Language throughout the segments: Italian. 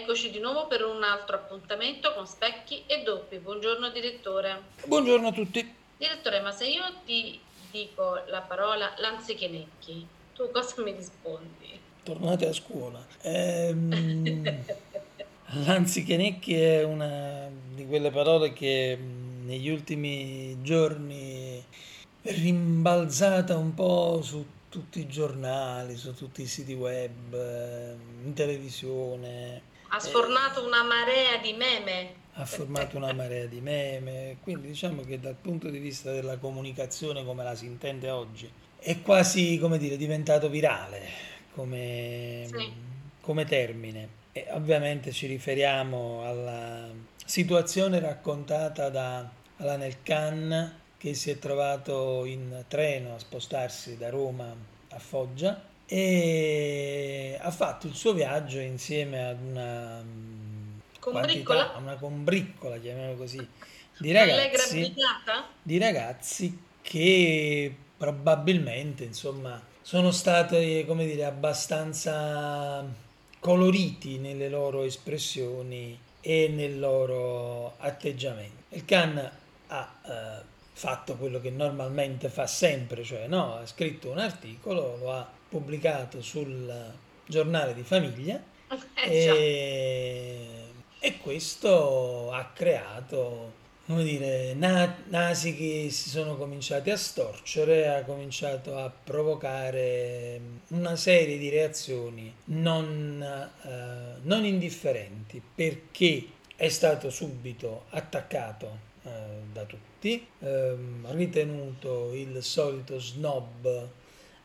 Eccoci di nuovo per un altro appuntamento con Specchi e Doppi. Buongiorno direttore. Buongiorno a tutti. Direttore, ma se io ti dico la parola lanzichenecchi, tu cosa mi rispondi? Tornate a scuola. Ehm, lanzichenecchi è una di quelle parole che negli ultimi giorni è rimbalzata un po' su tutti i giornali, su tutti i siti web, in televisione. Ha sfornato una marea di meme. Ha formato una marea di meme, quindi diciamo che dal punto di vista della comunicazione come la si intende oggi è quasi come dire diventato virale come, sì. come termine. E ovviamente ci riferiamo alla situazione raccontata da Alan Khan che si è trovato in treno a spostarsi da Roma a Foggia e ha fatto il suo viaggio insieme ad una mm, combriccola, quantità, una combriccola chiamiamola così, di ragazzi, di ragazzi che probabilmente insomma sono stati come dire abbastanza coloriti nelle loro espressioni e nel loro atteggiamento. Il Khan ha eh, fatto quello che normalmente fa sempre, cioè no, ha scritto un articolo, lo ha pubblicato sul giornale di famiglia eh, e, e, questo ha creato, come dire, na, nasi che si sono cominciati a storcere, ha cominciato a provocare una serie di reazioni non, eh, non indifferenti perché è stato subito attaccato eh, da tutti, ehm, ritenuto il solito snob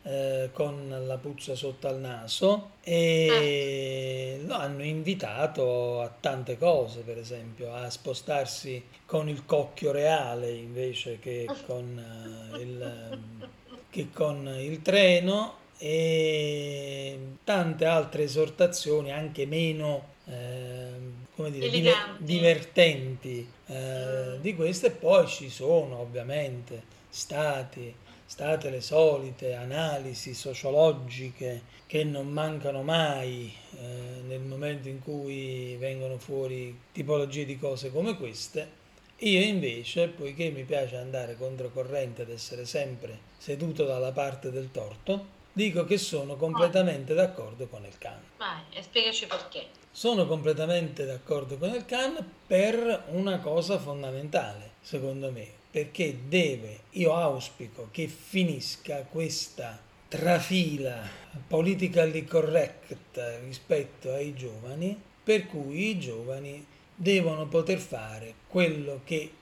eh, con la puzza sotto al naso e ah. lo hanno invitato a tante cose, per esempio a spostarsi con il cocchio reale invece che con, uh, il, che con il treno e tante altre esortazioni anche meno eh, come dire, diver- divertenti eh, di queste. Poi ci sono ovviamente stati, state le solite analisi sociologiche che non mancano mai eh, nel momento in cui vengono fuori tipologie di cose come queste. Io invece, poiché mi piace andare controcorrente ed essere sempre seduto dalla parte del torto, dico che sono completamente d'accordo con il Khan. Vai, e spiegaci perché. Sono completamente d'accordo con il Khan per una cosa fondamentale, secondo me, perché deve, io auspico che finisca questa trafila politically correct rispetto ai giovani, per cui i giovani devono poter fare quello che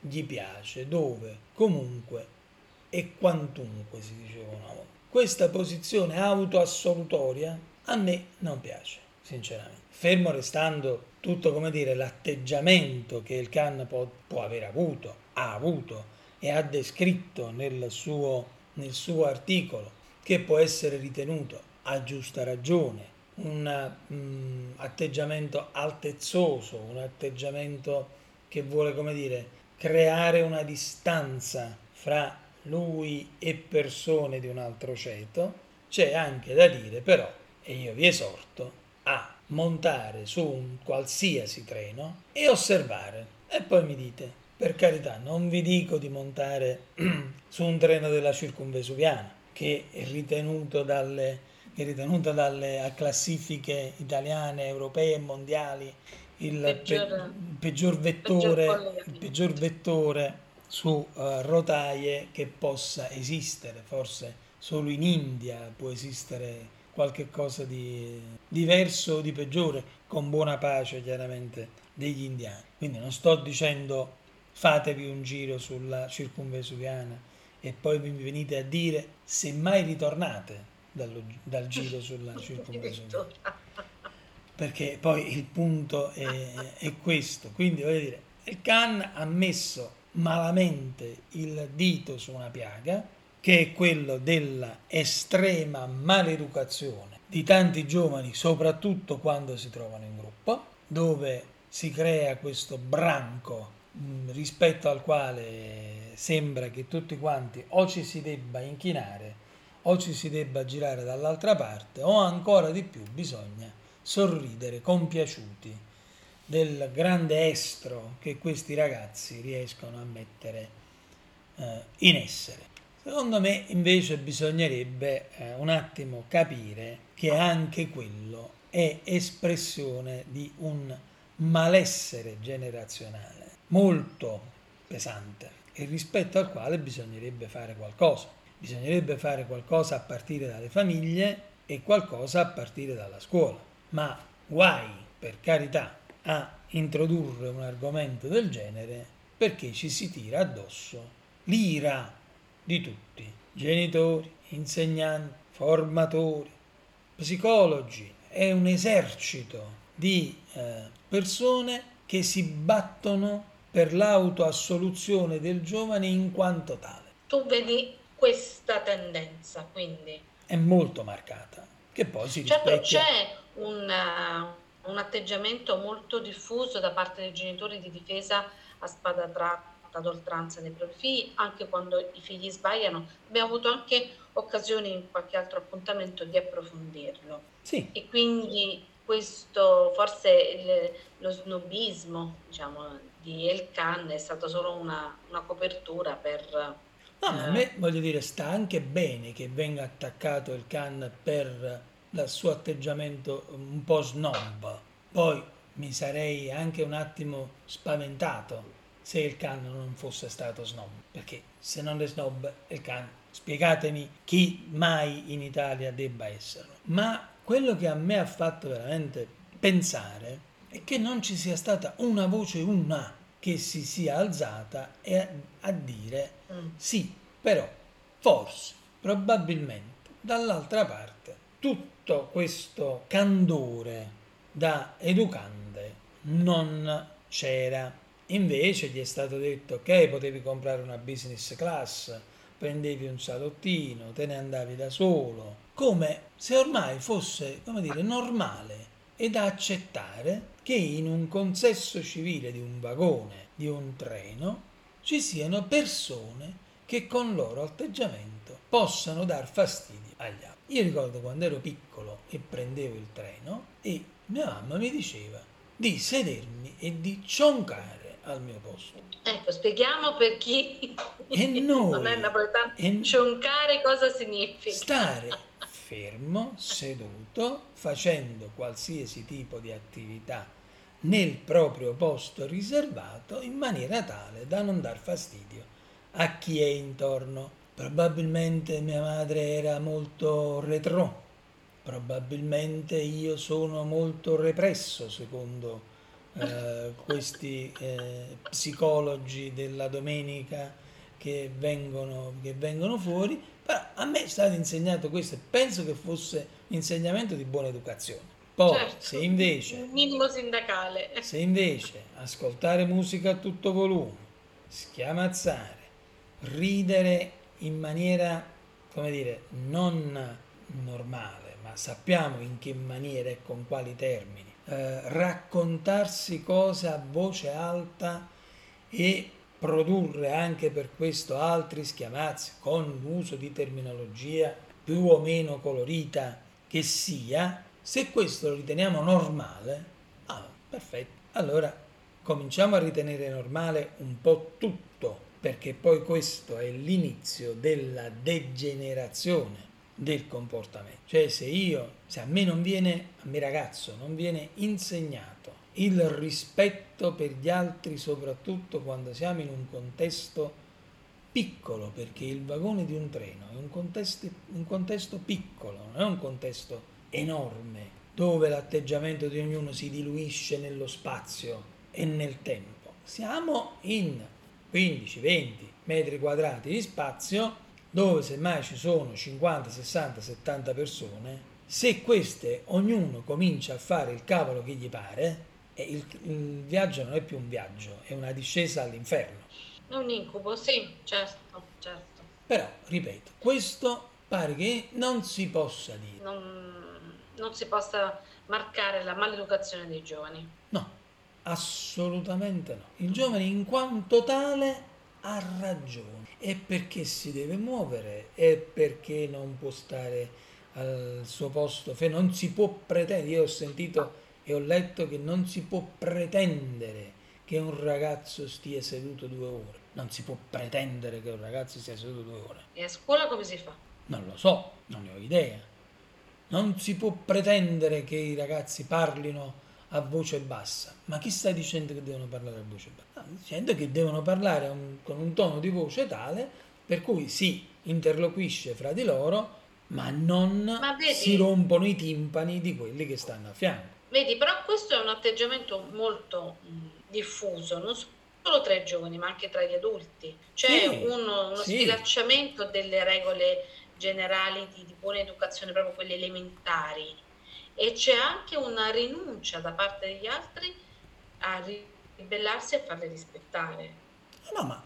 gli piace, dove, comunque e quantunque si diceva una volta. Questa posizione autoassolutoria a me non piace, sinceramente fermo restando tutto come dire l'atteggiamento che il Khan può, può aver avuto, ha avuto e ha descritto nel suo, nel suo articolo, che può essere ritenuto a giusta ragione un um, atteggiamento altezzoso, un atteggiamento che vuole, come dire, creare una distanza fra lui e persone di un altro ceto, c'è anche da dire però, e io vi esorto, a montare su un qualsiasi treno e osservare. E poi mi dite, per carità, non vi dico di montare su un treno della circumvesuviana, che è ritenuto dalle, è ritenuto dalle classifiche italiane, europee e mondiali il peggior, pe, peggior vettore, peggior il peggior vettore su uh, rotaie che possa esistere, forse solo in India può esistere qualche cosa di diverso o di peggiore, con buona pace chiaramente degli indiani. Quindi non sto dicendo fatevi un giro sulla circumvesuviana e poi vi venite a dire se mai ritornate dallo, dal giro sulla circumvesuviana. Perché poi il punto è, è questo. Quindi voglio dire, il Khan ha messo malamente il dito su una piaga che è quello della estrema maleducazione di tanti giovani, soprattutto quando si trovano in gruppo, dove si crea questo branco mm, rispetto al quale sembra che tutti quanti o ci si debba inchinare o ci si debba girare dall'altra parte o ancora di più bisogna sorridere compiaciuti del grande estro che questi ragazzi riescono a mettere eh, in essere. Secondo me invece bisognerebbe eh, un attimo capire che anche quello è espressione di un malessere generazionale molto pesante e rispetto al quale bisognerebbe fare qualcosa. Bisognerebbe fare qualcosa a partire dalle famiglie e qualcosa a partire dalla scuola. Ma guai, per carità, a introdurre un argomento del genere perché ci si tira addosso l'ira di tutti, genitori, insegnanti, formatori, psicologi, è un esercito di eh, persone che si battono per l'autoassoluzione del giovane in quanto tale. Tu vedi questa tendenza, quindi? È molto marcata, che poi si certo, rispecchia... c'è un, uh, un atteggiamento molto diffuso da parte dei genitori di difesa a spada tratta ad oltranza dei propri figli, anche quando i figli sbagliano. Abbiamo avuto anche occasioni in qualche altro appuntamento di approfondirlo. Sì. E quindi questo, forse il, lo snobismo diciamo, di El Khan è stata solo una, una copertura per... No, ma a me eh, voglio dire, sta anche bene che venga attaccato il Khan per il suo atteggiamento un po' snob. Poi mi sarei anche un attimo spaventato se il Khan non fosse stato snob, perché se non è snob il Khan, spiegatemi chi mai in Italia debba esserlo. Ma quello che a me ha fatto veramente pensare è che non ci sia stata una voce, una, che si sia alzata e a, a dire mm. sì, però, forse, probabilmente, dall'altra parte, tutto questo candore da educande non c'era Invece gli è stato detto ok, potevi comprare una business class, prendevi un salottino, te ne andavi da solo, come se ormai fosse, come dire, normale e da accettare che in un consesso civile di un vagone, di un treno, ci siano persone che con il loro atteggiamento possano dar fastidio agli altri. Io ricordo quando ero piccolo e prendevo il treno e mia mamma mi diceva di sedermi e di cioncare al mio posto. Ecco, spieghiamo per chi e noi, non è napoletano, e cioncare cosa significa. Stare fermo, seduto, facendo qualsiasi tipo di attività nel proprio posto riservato in maniera tale da non dar fastidio a chi è intorno. Probabilmente mia madre era molto retro, probabilmente io sono molto represso secondo eh, questi eh, psicologi della domenica che vengono, che vengono fuori, però a me è stato insegnato questo e penso che fosse insegnamento di buona educazione. Poi, certo, se invece, minimo sindacale. Se invece ascoltare musica a tutto volume, schiamazzare, ridere in maniera, come dire, non normale, ma sappiamo in che maniera e con quali termini, eh, raccontarsi cose a voce alta e produrre anche per questo altri schiamazzi con l'uso di terminologia più o meno colorita che sia, se questo lo riteniamo normale, ah, perfetto, allora cominciamo a ritenere normale un po' tutto, perché poi questo è l'inizio della degenerazione del comportamento. Cioè se io, se a me non viene, a me ragazzo, non viene insegnato il rispetto per gli altri, soprattutto quando siamo in un contesto piccolo, perché il vagone di un treno è un contesto, un contesto piccolo, non è un contesto enorme, dove l'atteggiamento di ognuno si diluisce nello spazio e nel tempo. Siamo in 15-20 metri quadrati di spazio dove semmai ci sono 50, 60, 70 persone, se queste ognuno comincia a fare il cavolo che gli pare, il, il viaggio non è più un viaggio, è una discesa all'inferno. È un incubo, sì, certo, certo. Però, ripeto, questo pare che non si possa dire. Non, non si possa marcare la maleducazione dei giovani. No, assolutamente no. Il giovane in quanto tale ha ragione. È perché si deve muovere, è perché non può stare al suo posto, non si può pretendere, io ho sentito e ho letto che non si può pretendere che un ragazzo stia seduto due ore, non si può pretendere che un ragazzo stia seduto due ore. E a scuola come si fa? Non lo so, non ne ho idea. Non si può pretendere che i ragazzi parlino a voce bassa. Ma chi sta dicendo che devono parlare a voce bassa? Sta dicendo che devono parlare un, con un tono di voce tale per cui si interloquisce fra di loro, ma non ma vedi, si rompono i timpani di quelli che stanno a fianco. Vedi, però questo è un atteggiamento molto mh, diffuso, non solo tra i giovani, ma anche tra gli adulti. C'è sì, uno, uno sì. sfilacciamento delle regole generali di, di buona educazione, proprio quelle elementari, e c'è anche una rinuncia da parte degli altri a ribellarsi e farle rispettare. No, ma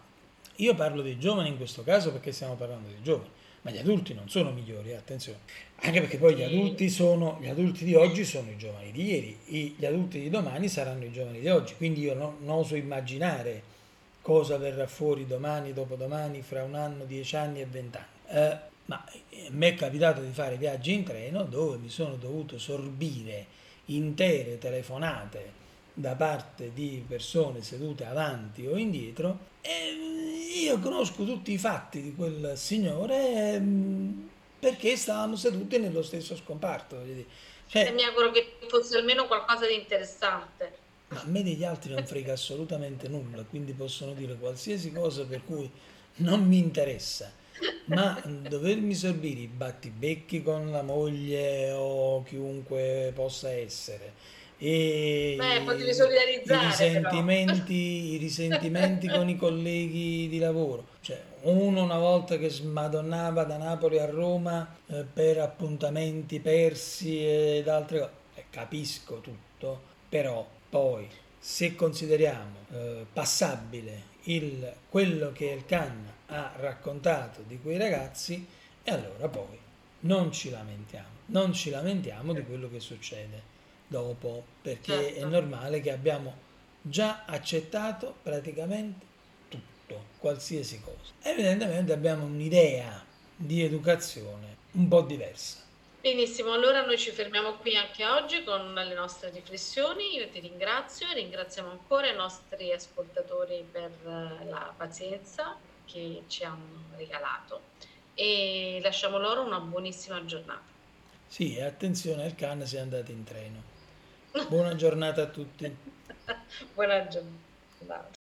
io parlo dei giovani in questo caso perché stiamo parlando dei giovani, ma gli adulti non sono migliori, eh, attenzione. Anche perché poi gli adulti, sono, gli adulti di oggi sono i giovani di ieri, gli adulti di domani saranno i giovani di oggi, quindi io non, non oso immaginare cosa verrà fuori domani, dopodomani, fra un anno, dieci anni e vent'anni. Eh, ma a me è capitato di fare viaggi in treno dove mi sono dovuto sorbire intere telefonate da parte di persone sedute avanti o indietro e io conosco tutti i fatti di quel signore ehm, perché stavamo seduti nello stesso scomparto. Cioè, e mi auguro che fosse almeno qualcosa di interessante. Ma a me degli altri non frega assolutamente nulla, quindi possono dire qualsiasi cosa per cui non mi interessa ma dovermi sorbire i battibecchi con la moglie o chiunque possa essere e Beh, potevi solidarizzare i risentimenti, i risentimenti con i colleghi di lavoro. Cioè uno una volta che smadonnava da Napoli a Roma eh, per appuntamenti persi ed altre cose eh, capisco tutto però poi se consideriamo eh, passabile il, quello che il Khan ha raccontato di quei ragazzi e allora poi non ci lamentiamo, non ci lamentiamo di quello che succede dopo, perché certo. è normale che abbiamo già accettato praticamente tutto, qualsiasi cosa. Evidentemente abbiamo un'idea di educazione un po' diversa. Benissimo, allora noi ci fermiamo qui anche oggi con le nostre riflessioni. Io ti ringrazio ringraziamo ancora i nostri ascoltatori per la pazienza che ci hanno regalato e lasciamo loro una buonissima giornata. Sì, e attenzione al cane se andate in treno. Buona giornata a tutti. Buona giornata.